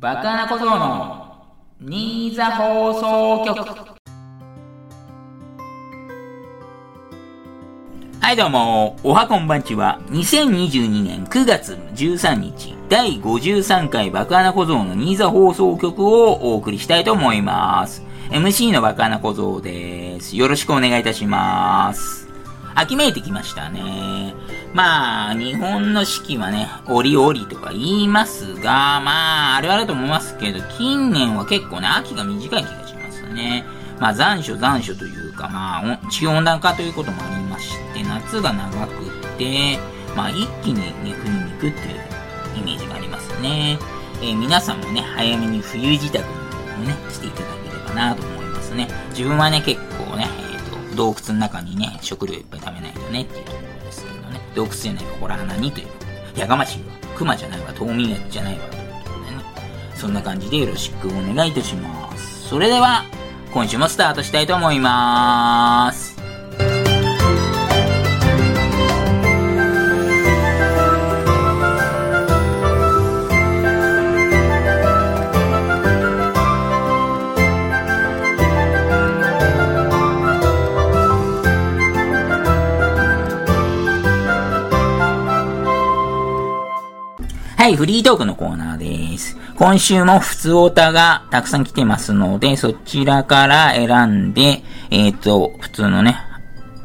バカな小僧の新座放送局はいどうも、おはこんばんちは、2022年9月13日、第53回バカな小僧の新座放送局をお送りしたいと思います。MC のバカな小僧です。よろしくお願いいたします。秋めいてきましたね。まあ、日本の四季はね、折々とか言いますが、まあ、あれあれと思いますけど、近年は結構ね、秋が短い気がしますね。まあ、残暑残暑というか、まあ、地球温暖化ということもありまして、夏が長くって、まあ、一気に肉に肉っていうイメージがありますね。えー、皆さんもね、早めに冬支度をね、していただければなと思いますね。自分はね、結構ね、えっ、ー、と、洞窟の中にね、食料いっぱい食べないとねっていうところ。洞窟じゃないか、ほら穴にということで。やがましいわ。熊じゃないわ。冬眠じゃないわ。ということでね。そんな感じでよろしくお願いいたします。それでは、今週もスタートしたいと思います。はい、フリートークのコーナーです。今週も普通オタがたくさん来てますので、そちらから選んで、えっ、と、普通のね、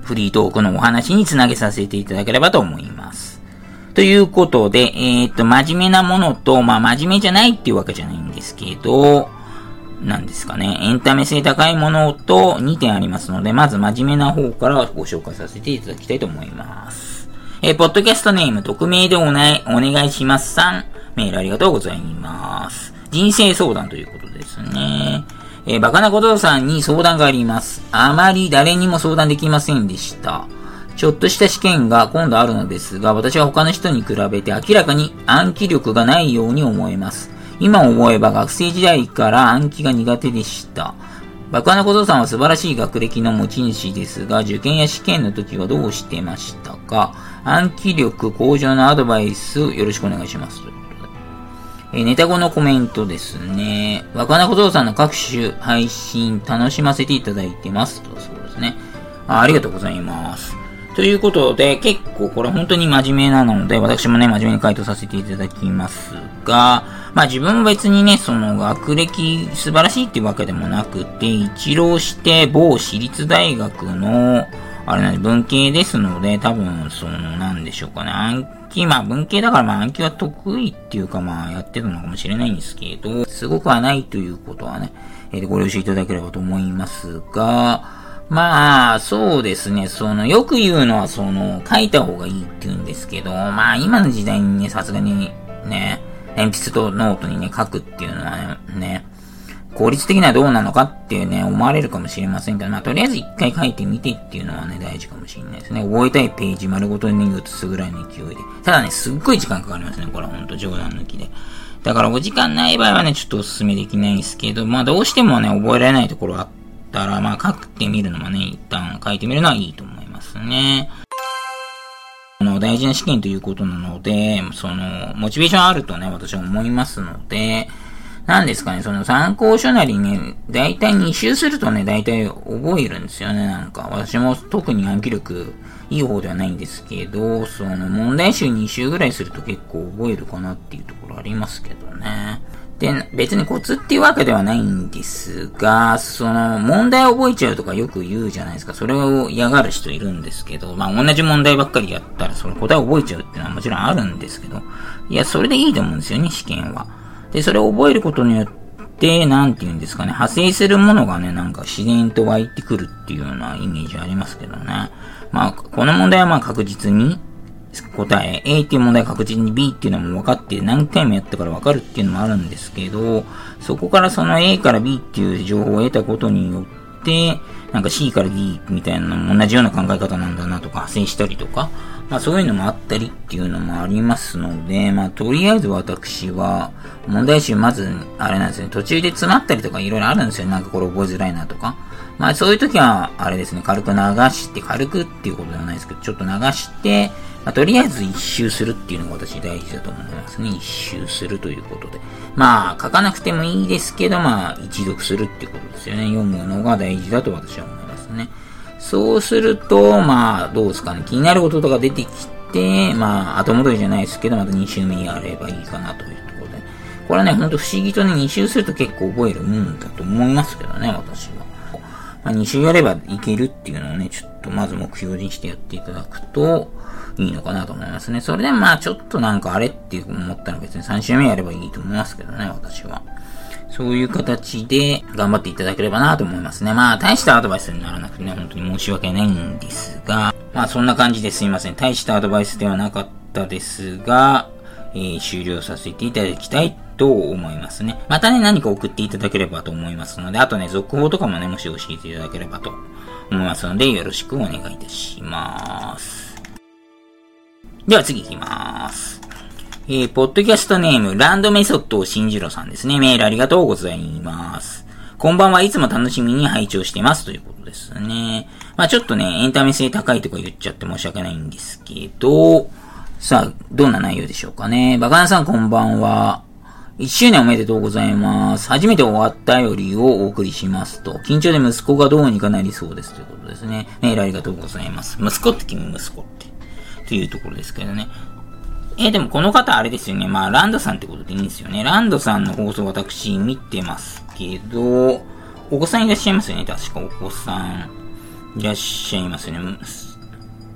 フリートークのお話につなげさせていただければと思います。ということで、えっ、と、真面目なものと、まあ、真面目じゃないっていうわけじゃないんですけど、なんですかね、エンタメ性高いものと2点ありますので、まず真面目な方からご紹介させていただきたいと思います。えー、ポッドキャストネーム、匿名でおなお願いしますさん、メールありがとうございます。人生相談ということですね。えー、バカなことさんに相談があります。あまり誰にも相談できませんでした。ちょっとした試験が今度あるのですが、私は他の人に比べて明らかに暗記力がないように思えます。今思えば学生時代から暗記が苦手でした。バカなことさんは素晴らしい学歴の持ち主ですが、受験や試験の時はどうしてましたか？暗記力向上のアドバイスよろしくお願いします。ということで。えネタ後のコメントですね。若菜小僧さんの各種配信楽しませていただいてます。とそうですねあ。ありがとうございます。ということで、結構これ本当に真面目なので、私もね、真面目に回答させていただきますが、まあ自分別にね、その学歴素晴らしいっていうわけでもなくて、一浪して某私立大学のあれなんで、文系ですので、多分、その、なんでしょうかね。暗記、まあ文系だからまあ暗記は得意っていうかまあやってたのかもしれないんですけど、すごくはないということはね、えー、ご了承いただければと思いますが、まあ、そうですね、その、よく言うのはその、書いた方がいいって言うんですけど、まあ今の時代にね、さすがにね、鉛筆とノートにね、書くっていうのはね、効率的にはどうなのかっていうね、思われるかもしれませんけど、まあ、とりあえず一回書いてみてっていうのはね、大事かもしれないですね。覚えたいページ丸ごとに移すぐらいの勢いで。ただね、すっごい時間かかりますね。これほんと冗談抜きで。だからお時間ない場合はね、ちょっとお勧めできないですけど、まあどうしてもね、覚えられないところあったら、まあ書くってみるのもね、一旦書いてみるのはいいと思いますね。の大事な試験ということなので、その、モチベーションあるとね、私は思いますので、なんですかね、その参考書なりね、大体2周するとね、大体覚えるんですよね、なんか。私も特に暗記力いい方ではないんですけど、その問題集2周ぐらいすると結構覚えるかなっていうところありますけどね。で、別にコツっていうわけではないんですが、その、問題を覚えちゃうとかよく言うじゃないですか。それを嫌がる人いるんですけど、まあ同じ問題ばっかりやったら、その答えを覚えちゃうっていうのはもちろんあるんですけど、いや、それでいいと思うんですよね、試験は。で、それを覚えることによって、なんて言うんですかね、派生するものがね、なんか自然と湧いてくるっていうようなイメージありますけどね。まあ、この問題はまあ確実に答え、A っていう問題は確実に B っていうのも分かって何回もやったから分かるっていうのもあるんですけど、そこからその A から B っていう情報を得たことによって、なんか C から D みたいなのも同じような考え方なんだなとか派生したりとか、まあそういうのもあったりっていうのもありますので、まあとりあえず私は、問題集まず、あれなんですね、途中で詰まったりとかいろいろあるんですよ。なんかこれ覚えづらいなとか。まあそういう時は、あれですね、軽く流して、軽くっていうことではないですけど、ちょっと流して、まあ、とりあえず一周するっていうのが私大事だと思いますね。一周するということで。まあ、書かなくてもいいですけど、まあ、一読するっていうことですよね。読むのが大事だと私は思いますね。そうすると、まあ、どうですかね。気になることとか出てきて、まあ、後戻りじゃないですけど、また2周目やればいいかなというところで。これはね、ほんと不思議とね、2周すると結構覚えるもんだと思いますけどね、私は。まあ、2周やればいけるっていうのをね、ちょっとまず目標にしてやっていただくと、いいのかなと思いますね。それでまあちょっとなんかあれって思ったら別に3週目やればいいと思いますけどね、私は。そういう形で頑張っていただければなと思いますね。まあ、大したアドバイスにならなくてね、本当に申し訳ないんですが、まあ、そんな感じですいません。大したアドバイスではなかったですが、えー、終了させていただきたいと思いますね。またね、何か送っていただければと思いますので、あとね、続報とかもね、もし教えていただければと思いますので、よろしくお願いいたします。では次行きます。えー、ポッドキャストネーム、ランドメソッドを信じろさんですね。メールありがとうございます。こんばんはいつも楽しみに拝聴してますということですね。まあちょっとね、エンタメ性高いとか言っちゃって申し訳ないんですけど、さあ、どんな内容でしょうかね。バカナさんこんばんは。1周年おめでとうございます。初めて終わったよりをお送りしますと、緊張で息子がどうにかなりそうですということですね。メールありがとうございます。息子って君息子って。というところですけどね。えー、でもこの方あれですよね。まあ、ランドさんってことでいいんですよね。ランドさんの放送私見てますけど、お子さんいらっしゃいますよね。確かお子さんいらっしゃいますよね。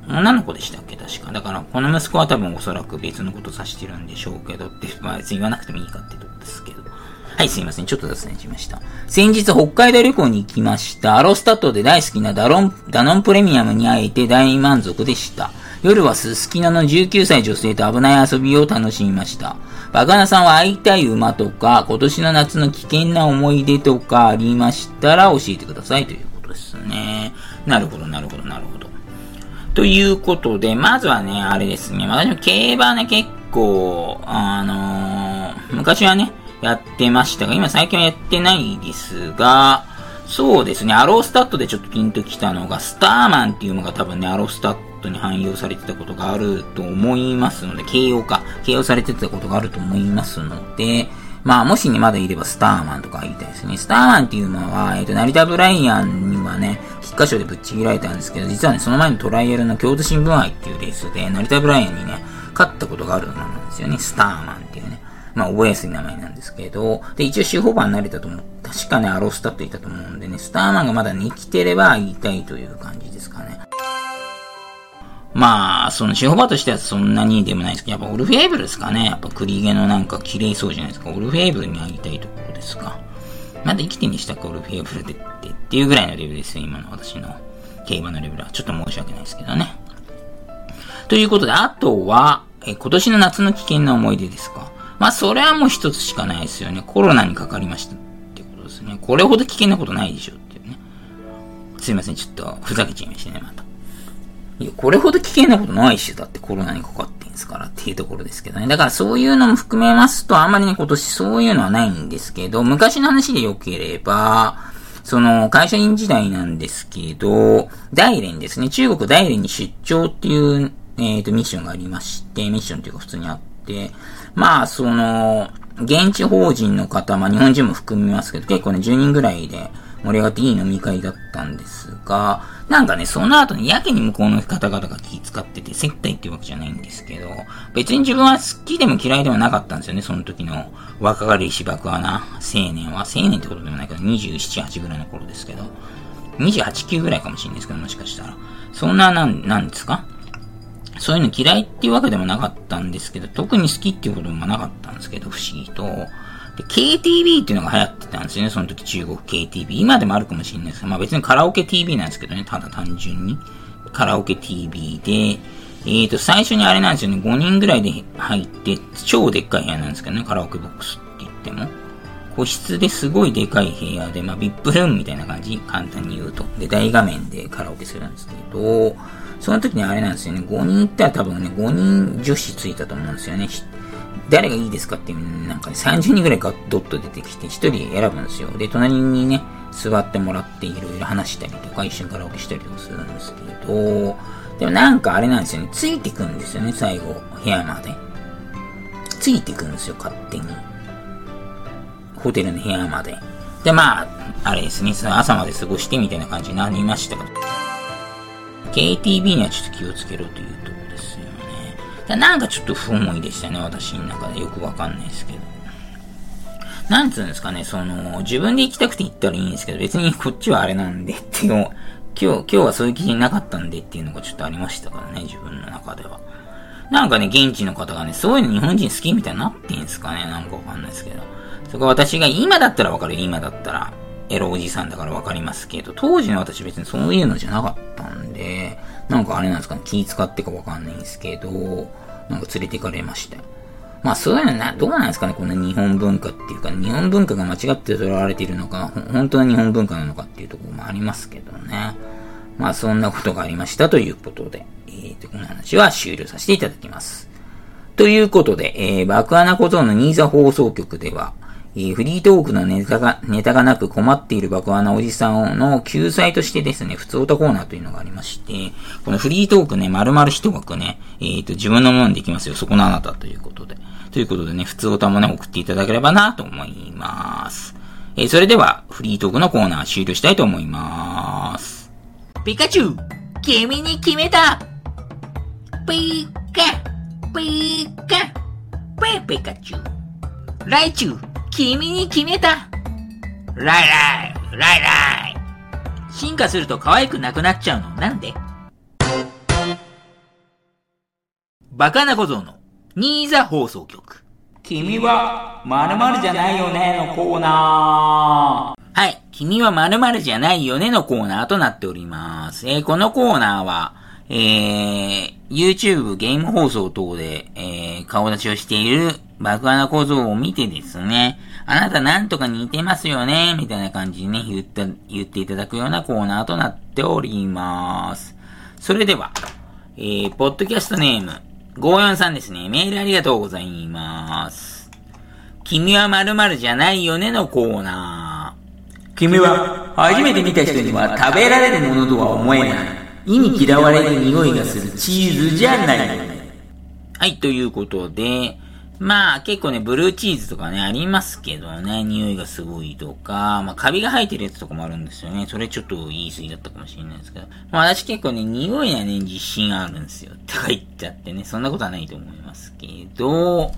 女の子でしたっけ？確か。だから、この息子は多分おそらく別のこと指してるんでしょうけどって、まあ別に言わなくてもいいかってとこですけど。はい、すいません。ちょっと脱線しました。先日、北海道旅行に行きました。アロスタットで大好きなダロン、ダノンプレミアムに会えて大満足でした。夜はすすきのの19歳女性と危ない遊びを楽しみました。バカナさんは会いたい馬とか、今年の夏の危険な思い出とかありましたら教えてくださいということですね。なるほど、なるほど、なるほど。ということで、まずはね、あれですね。私も競馬ね、結構、あのー、昔はね、やってましたが、今最近はやってないですが、そうですね、アロースタットでちょっとピンときたのが、スターマンっていうのが多分ね、アロースタットに汎用されてたことがあると思いますので、形容か、形容されてたことがあると思いますので、まあ、もしね、まだいればスターマンとか言いたいですね。スターマンっていうのは、えっ、ー、と、成田ブライアンにはね、筆箇所でぶっちぎられたんですけど、実はね、その前のトライアルの京都新聞杯っていうレースで、成田ブライアンにね、勝ったことがあるのなんですよね。スターマンっていうね。まあ、覚えやすい名前なんですけど、で、一応司法版になれたと思う。確かね、アロスタって言ったと思うんでね、スターマンがまだね、生きてれば言いたいという感じですかね。まあ、その、司法場としてはそんなにでもないですけど、やっぱオルフェーブルですかね。やっぱ栗毛のなんか綺麗そうじゃないですか。オルフェーブルに会いたいところですか。まだ生きてんでしたっけ、オルフェーブルでってっていうぐらいのレベルですよ、今の私の競馬のレベルは。ちょっと申し訳ないですけどね。ということで、あとは、え今年の夏の危険な思い出ですか。まあ、それはもう一つしかないですよね。コロナにかかりましたってことですね。これほど危険なことないでしょっていうね。すいません、ちょっとふざけちゃいましたね、また。いや、これほど危険なことないし、だってコロナにかかってんすからっていうところですけどね。だからそういうのも含めますと、あんまりね、今年そういうのはないんですけど、昔の話で良ければ、その、会社員時代なんですけど、大連ですね。中国大連に出張っていう、えっ、ー、と、ミッションがありまして、ミッションっていうか普通にあって、まあ、その、現地法人の方、まあ日本人も含みますけど、結構ね、10人ぐらいで盛り上がっていい飲み会だったんですが、なんかね、その後にやけに向こうの方々が気使ってて、接待っていうわけじゃないんですけど、別に自分は好きでも嫌いでもなかったんですよね、その時の若かりし爆はな、青年は。青年ってことでもないけど、27、8ぐらいの頃ですけど、28、9ぐらいかもしれないですけど、もしかしたら。そんな、なん、なんですか？そういうの嫌いっていうわけでもなかったんですけど、特に好きっていうこともなかったんですけど、不思議と。で、KTV っていうのが流行ってたんですよね、その時中国 KTV。今でもあるかもしれないですけど、まあ別にカラオケ TV なんですけどね、ただ単純に。カラオケ TV で、えっ、ー、と、最初にあれなんですよね、5人ぐらいで入って、超でっかい部屋なんですけどね、カラオケボックスって言っても。個室ですごいでかい部屋で、まあ、VIP ルームみたいな感じ、簡単に言うと。で、大画面でカラオケするんですけど、その時にあれなんですよね、5人行ったら多分ね、5人女子ついたと思うんですよね。誰がいいですかって、なんかね、30人ぐらいがドッと出てきて、1人選ぶんですよ。で、隣にね、座ってもらっていろいろ話したりとか、一緒にカラオケしたりとかするんですけど、でもなんかあれなんですよね。ついてくんですよね、最後。部屋まで。ついてくんですよ、勝手に。ホテルの部屋まで。で、まあ、あれですね、その朝まで過ごしてみたいな感じになりましたけど。KTB にはちょっと気をつけろというと。なんかちょっと不思議でしたね、私の中で。よくわかんないですけど。なんつうんですかね、その、自分で行きたくて行ったらいいんですけど、別にこっちはあれなんでっていう、今日、今日はそういう気になかったんでっていうのがちょっとありましたからね、自分の中では。なんかね、現地の方がね、そういうの日本人好きみたいになってんすかね、なんかわかんないですけど。そこは私が今だったらわかる今だったら。エロおじさんだからわかりますけど、当時の私別にそういうのじゃなかったんで、なんかあれなんですかね、気使ってかわかんないんですけど、なんか連れてかれました。まあそういうのな、どうなんですかね、この日本文化っていうか、日本文化が間違って捉われているのか、本当の日本文化なのかっていうところもありますけどね。まあそんなことがありましたということで、えーと、この話は終了させていただきます。ということで、えー、爆穴小僧のニーザ放送局では、えー、フリートークのネタが、ネタがなく困っている爆穴おじさんの救済としてですね、普通歌コーナーというのがありまして、このフリートークね、丸々一枠ね、えっ、ー、と、自分のものにできますよ、そこのあなたということで。ということでね、普通歌もね、送っていただければなと思います。えー、それでは、フリートークのコーナー終了したいと思います。ピカチュウ君に決めた!ピカピカペペカチュウライチュウ君に決めたライライライライ進化すると可愛くなくなっちゃうのなんで？バカな小僧のニーザ放送局。君は〇〇じゃないよねのコーナー。はい。君は〇〇じゃないよねのコーナーとなっております。えー、このコーナーは、えー、YouTube ゲーム放送等で、えー、顔出しをしている爆穴小僧を見てですね、あなたなんとか似てますよねみたいな感じにね、言った、言っていただくようなコーナーとなっております。それでは、えー、ポッドキャストネーム、543ですね。メールありがとうございます。君は〇〇じゃないよねのコーナー。君は初めて見た人には食べられるものとは思えない。意に嫌われる匂いがするチーズじゃない。はい、ということで、まあ結構ね、ブルーチーズとかね、ありますけどね、匂いがすごいとか、まあカビが生えてるやつとかもあるんですよね。それちょっと言い過ぎだったかもしれないですけど。まあ私結構ね、匂いにはね、自信あるんですよ。とか言っちゃってね、そんなことはないと思いますけど、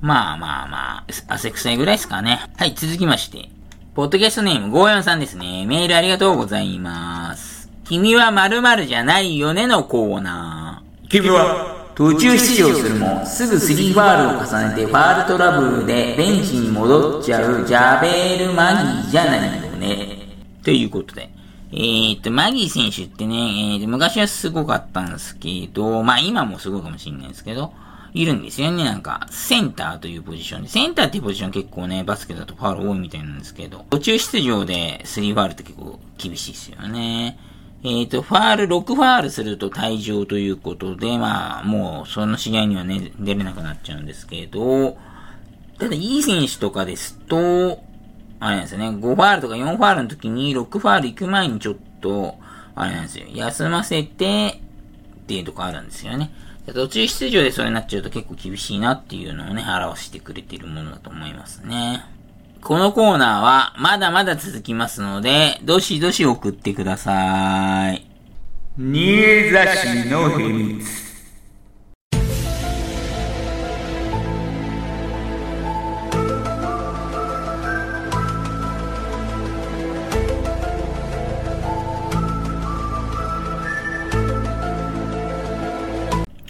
まあまあまあ、汗臭いぐらいですかね。はい、続きまして。ポッドキャストネーム54さんですね。メールありがとうございます。君は〇〇じゃないよねのコーナー。君は途中出場するも、すぐ3ファールを重ねてファールトラブルでベンチに戻っちゃうジャベール・マギーじゃないよね。ということで。えー、っと、マギー選手ってね、えー、昔はすごかったんですけど、まあ今もすごいかもしれないですけど、いるんですよね、なんか、センターというポジションで。センターっていうポジション結構ね、バスケだとファール多いみたいなんですけど、途中出場で3ファールって結構厳しいですよね。えっ、ー、と、ファール、6ファールすると退場ということで、まあ、もう、その試合にはね、出れなくなっちゃうんですけど、ただ、いい選手とかですと、あれなんですよね、5ファールとか4ファールの時に、6ファール行く前にちょっと、あれなんですよ、休ませて、っていうとこあるんですよね。途中出場でそれになっちゃうと結構厳しいなっていうのをね、表してくれてるものだと思いますね。このコーナーはまだまだ続きますので、どしどし送ってください。新座市の秘密。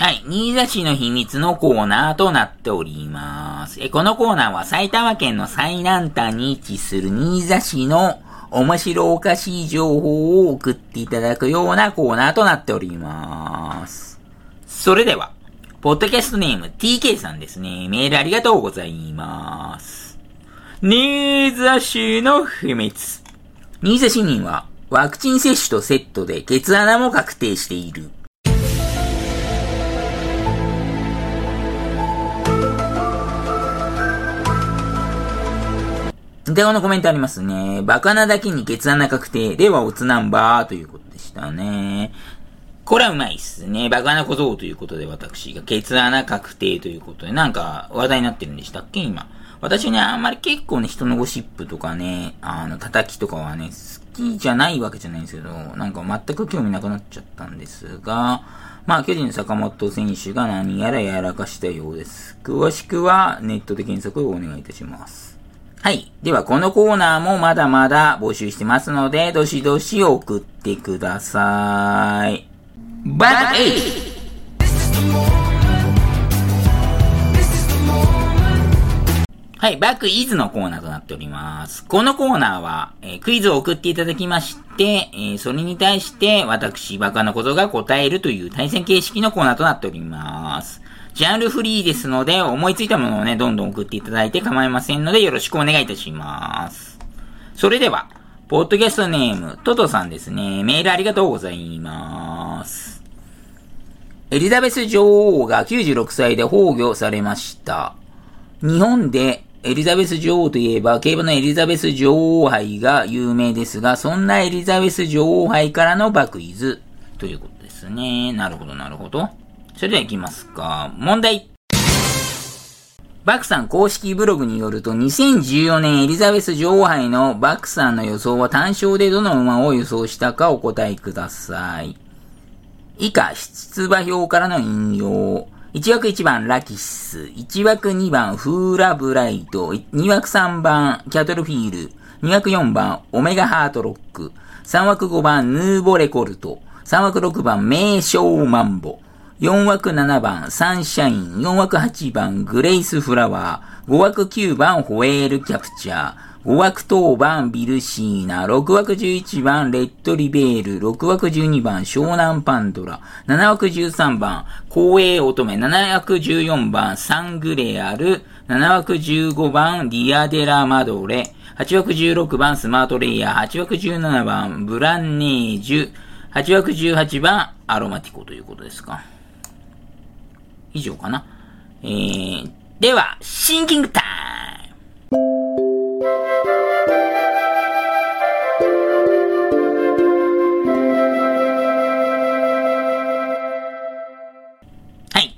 はい。新座市の秘密のコーナーとなっております。え、このコーナーは埼玉県の最南端に位置する新座市の面白おかしい情報を送っていただくようなコーナーとなっております。それでは、ポッドキャストネーム TK さんですね。メールありがとうございます。新座市の秘密。新座市民はワクチン接種とセットでケツ穴も確定している。で、このコメントありますね。バカなだけにケツ穴確定。では、オツナンバーということでしたね。これはうまいっすね。バカな小僧ということで私が、ケツ穴確定ということで、なんか話題になってるんでしたっけ？今。私ね、あんまり結構ね、人のゴシップとかね、あの、叩きとかはね、好きじゃないわけじゃないんですけど、なんか全く興味なくなっちゃったんですが、まあ、巨人の坂本選手が何やらやらかしたようです。詳しくはネットで検索をお願いいたします。はい。では、このコーナーもまだまだ募集してますので、どしどし送ってください。バック8はい、バックイズのコーナーとなっております。このコーナーは、えー、クイズを送っていただきまして、えー、それに対して私、バカなことが答えるという対戦形式のコーナーとなっております。ジャンルフリーですので、思いついたものをね、どんどん送っていただいて構いませんので、よろしくお願いいたします。それでは、ポッドキャストネーム、トトさんですね。メールありがとうございます。エリザベス女王が96歳で崩御されました。日本でエリザベス女王といえば、競馬のエリザベス女王杯が有名ですが、そんなエリザベス女王杯からのバクイズということですね。なるほど、なるほど。それでは行きますか。問題。バクさん公式ブログによると、2014年エリザベス女王杯のバクさんの予想は単勝でどの馬を予想したかお答えください。以下、出馬表からの引用。1枠1番ラキシス、1枠2番フーラブライト、2枠3番キャトルフィール、2枠4番オメガハートロック、3枠5番ヌーボレコルト、3枠6番名称マンボ、4枠7番サンシャイン、4枠8番グレイスフラワー、5枠9番ホエールキャプチャー、5枠当番ビルシーナ、6枠11番レッドリベール、6枠12番湘南パンドラ、7枠13番光栄乙女、7枠14番サングレアル、7枠15番ディアデラマドレ、8枠16番スマートレイヤー、8枠17番ブランネージュ、8枠18番アロマティコということですか。以上かな。えー、では、シンキングタイムはい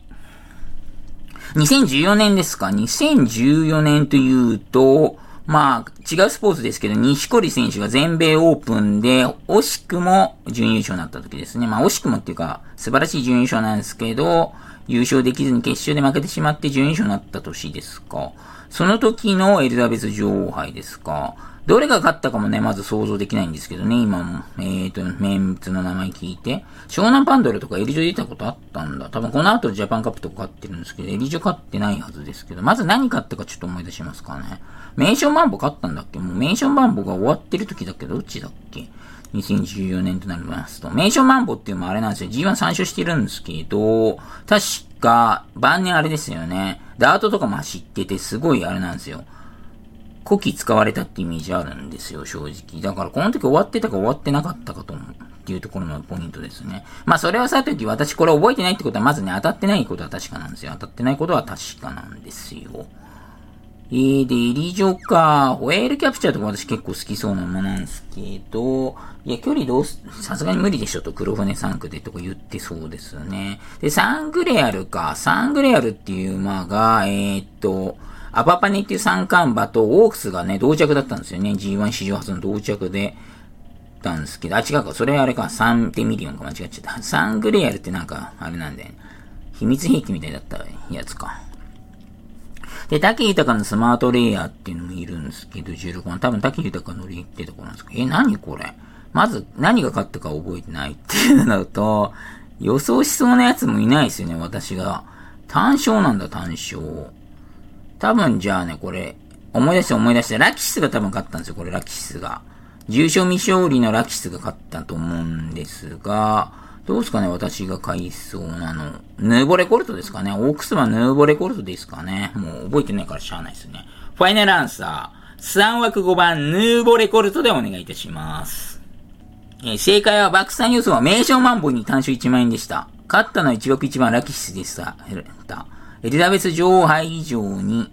2014年ですか ?2014 年というと、まあ、違うスポーツですけど、西堀選手が全米オープンで、惜しくも準優勝になった時ですね。まあ、惜しくもっていうか、素晴らしい準優勝なんですけど、優勝できずに決勝で負けてしまって準優勝になった年ですか。その時のエリザベス女王杯ですか。どれが勝ったかもね、まず想像できないんですけどね、今も。えーと、メンツの名前聞いて。湘南パンドルとかエリジョ出たことあったんだ。多分この後ジャパンカップとか勝ってるんですけど、エリジョ勝ってないはずですけど、まず何勝ったかちょっと思い出しますかね。メンションバンボ勝ったんだっけ？もうメンションバンボが終わってる時だけ？ど、どっちだっけ？2014年となりますと。メンションマンボっていうのもあれなんですよ。G1 参照してるんですけど、確か、晩年あれですよね。ダートとかも走ってて、すごいあれなんですよ。古希使われたってイメージあるんですよ、正直。だからこの時終わってたか終わってなかったかと思う。っていうところのポイントですね。まあそれはさておき私これ覚えてないってことはまずね、当たってないことは確かなんですよ。当たってないことは確かなんですよ。えー、で、エリ女か、ホエールキャプチャーとか私結構好きそうなものなんですけど、いや、距離どうす、さすがに無理でしょとクロフネ産駒でとか言ってそうですね。で、サングレアルか、サングレアルっていう馬が、えー、っと、アパパネっていう三冠馬とオークスがね、同着だったんですよね。G1 史上初の同着で。たんですけど、あ、違うか、それあれか、サンテミリオンか間違っちゃった。サングレアルってなんか、あれなんで、秘密兵器みたいだったやつか。で、竹豊のスマートレイヤーっていうのもいるんですけど、16番。多分竹豊のリってとこなんですけど、え、何これまず、何が勝ったか覚えてないっていうのと、予想しそうなやつもいないですよね、私が。単勝なんだ、単勝。多分じゃあね、これ、思い出して思い出して、ラキシスが多分勝ったんですよ、これ、ラキシスが。重賞未勝利のラキシスが勝ったと思うんですが、どうすかね、私が買いそうなの。ヌーボレコルトですかね。オークスはヌーボレコルトですかね。もう覚えてないからしゃあないですね。ファイナルアンサー。3枠5番、ヌーボレコルトでお願いいたします。えー、正解は爆散予想は名称マンボに単勝1万円でした。勝ったのは1枠1番ラキシスでした。エリザベス女王杯以上に、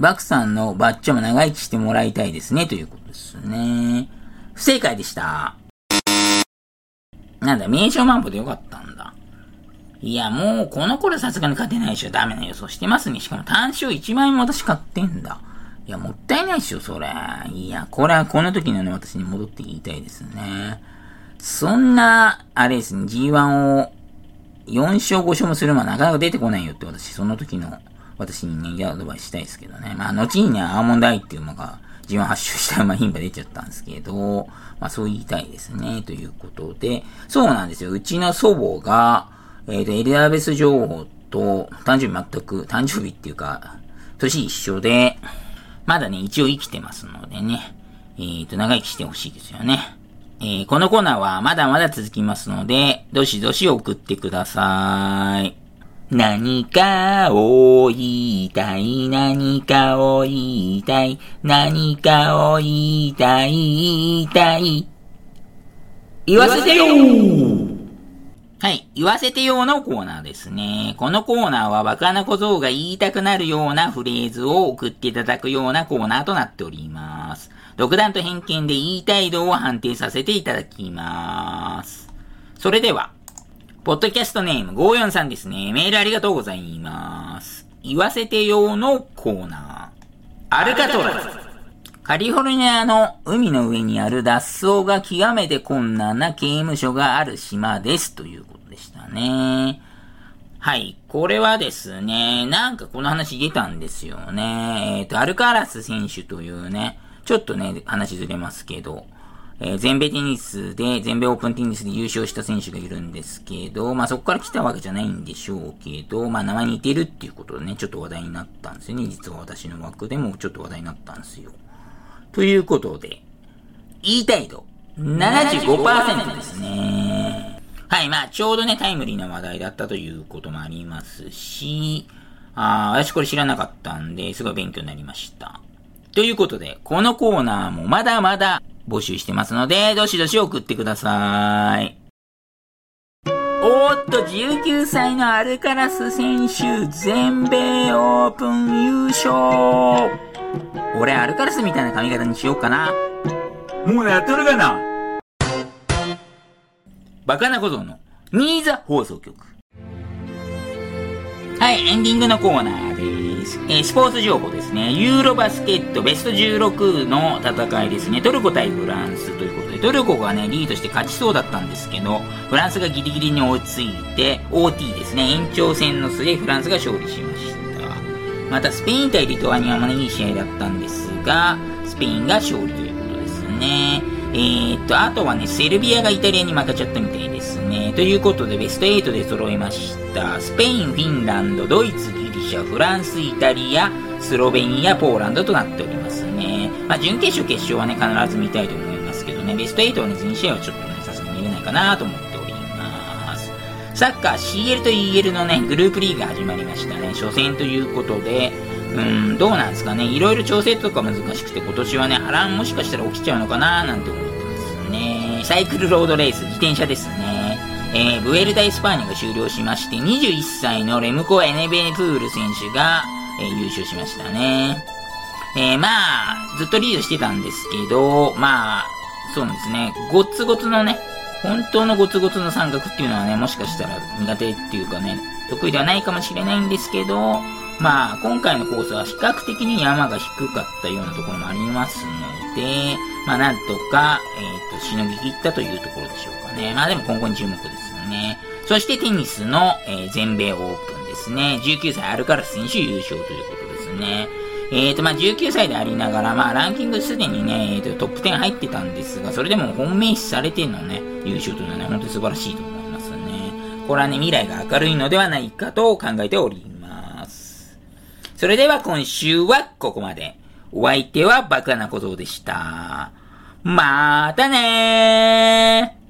バクさんのバッチョも長生きしてもらいたいですね、ということですね。不正解でした。なんだ、名称マンボでよかったんだ。いや、もう、この頃さすがに勝てないでしょ。ダメな予想してますね。しかも単勝1万円も私買ってんだ。いや、もったいないっしょ、それ。いや、これはこの時のね、私に戻って言いたいですね。そんな、あれですね、G1 を4勝5勝もするまなかなか出てこないよって私、その時の私にね、アドバイスしたいですけどね。まあ、後にね、アーモンドアイっていう馬が G1 発症した馬牝馬出ちゃったんですけど、まあそう言いたいですね、ということで、そうなんですよ。うちの祖母が、えっ、ー、と、エリザベス女王と誕生日全く、誕生日っていうか、年一緒で、まだね、一応生きてますのでね、えっ、ー、と、長生きしてほしいですよね。えー、このコーナーはまだまだ続きますので、どしどし送ってください。何かを言いたい、何かを言いたい、何かを言いたい、言いたい。言わせてよはい。言わせてよのコーナーですね。このコーナーはバカな小僧が言いたくなるようなフレーズを送っていただくようなコーナーとなっております。独断と偏見で言いたい度を判定させていただきます。それでは、ポッドキャストネーム54さんですね。メールありがとうございます。言わせてよのコーナー。アルカトラズ。カリフォルニアの海の上にある脱走が極めて困難な刑務所がある島です。ということでしたね。はい。これはですね、なんかこの話出たんですよね。えっ、ー、と、アルカラス選手というね、ちょっとね、話ずれますけど、えー、全米テニスで、全米オープンテニスで優勝した選手がいるんですけど、まあそこから来たわけじゃないんでしょうけど、まあ名前似てるっていうことでね、ちょっと話題になったんですよね。実は私の枠でもちょっと話題になったんですよ。ということで、言いたいと、75%ですね。はい、まあ、ちょうどね、タイムリーな話題だったということもありますし、あ私これ知らなかったんで、すごい勉強になりました。ということで、このコーナーもまだまだ募集してますので、どしどし送ってください。おーっと、19歳のアルカラス選手、全米オープン優勝俺、アルカラスみたいな髪型にしようかな。もうやっとるがな。バカな小僧のニーザ放送局。はい、エンディングのコーナー。えー、スポーツ情報ですね。ユーロバスケットベスト16の戦いですね。トルコ対フランスということで、トルコがね、リードして勝ちそうだったんですけど、フランスがギリギリに追いついて、OT ですね。延長戦の末、フランスが勝利しました。また、スペイン対リトアニアもね、いい試合だったんですが、スペインが勝利ということですね。えー、っと、あとはね、セルビアがイタリアに負けちゃったみたいですね。ということで、ベスト8で揃いました。スペイン、フィンランド、ドイツ、ギリシャ、フランス、イタリア、スロベニア、ポーランドとなっておりますね。まあ、準決勝、決勝はね、必ず見たいと思いますけどね、ベスト8はね、全試合はちょっとね、さすがに見れないかなと思っております。サッカー CL と EL のね、グループリーグが始まりましたね。初戦ということで、うん、どうなんですかね。いろいろ調整とか難しくて、今年はね、波乱もしかしたら起きちゃうのかななんて思。サイクルロードレース、自転車ですね。えー、ブエルダイスパーニャが終了しまして、21歳のレムコ・エネベプール選手が、えー、優勝しましたね。えー、まあ、ずっとリードしてたんですけど、まあ、そうなんですね。ゴツゴツのね、本当のゴツゴツの三角っていうのはね、もしかしたら苦手っていうかね、得意ではないかもしれないんですけど、まあ、今回のコースは比較的に山が低かったようなところもありますので、まあ、なんとか、えっ、ー、と、しのぎ切ったというところでしょうかね。まあ、でも今後に注目ですね。そしてテニスの、えー、全米オープンですね。19歳アルカラス選手優勝ということですね。えっ、ー、と、まあ、19歳でありながら、まあ、ランキングすでにね、えーと、トップ10入ってたんですが、それでも本命視されてのね、優勝というのはね、本当に素晴らしいと思いますね。これはね、未来が明るいのではないかと考えております。それでは今週はここまで。お相手はバカなことでした。またねー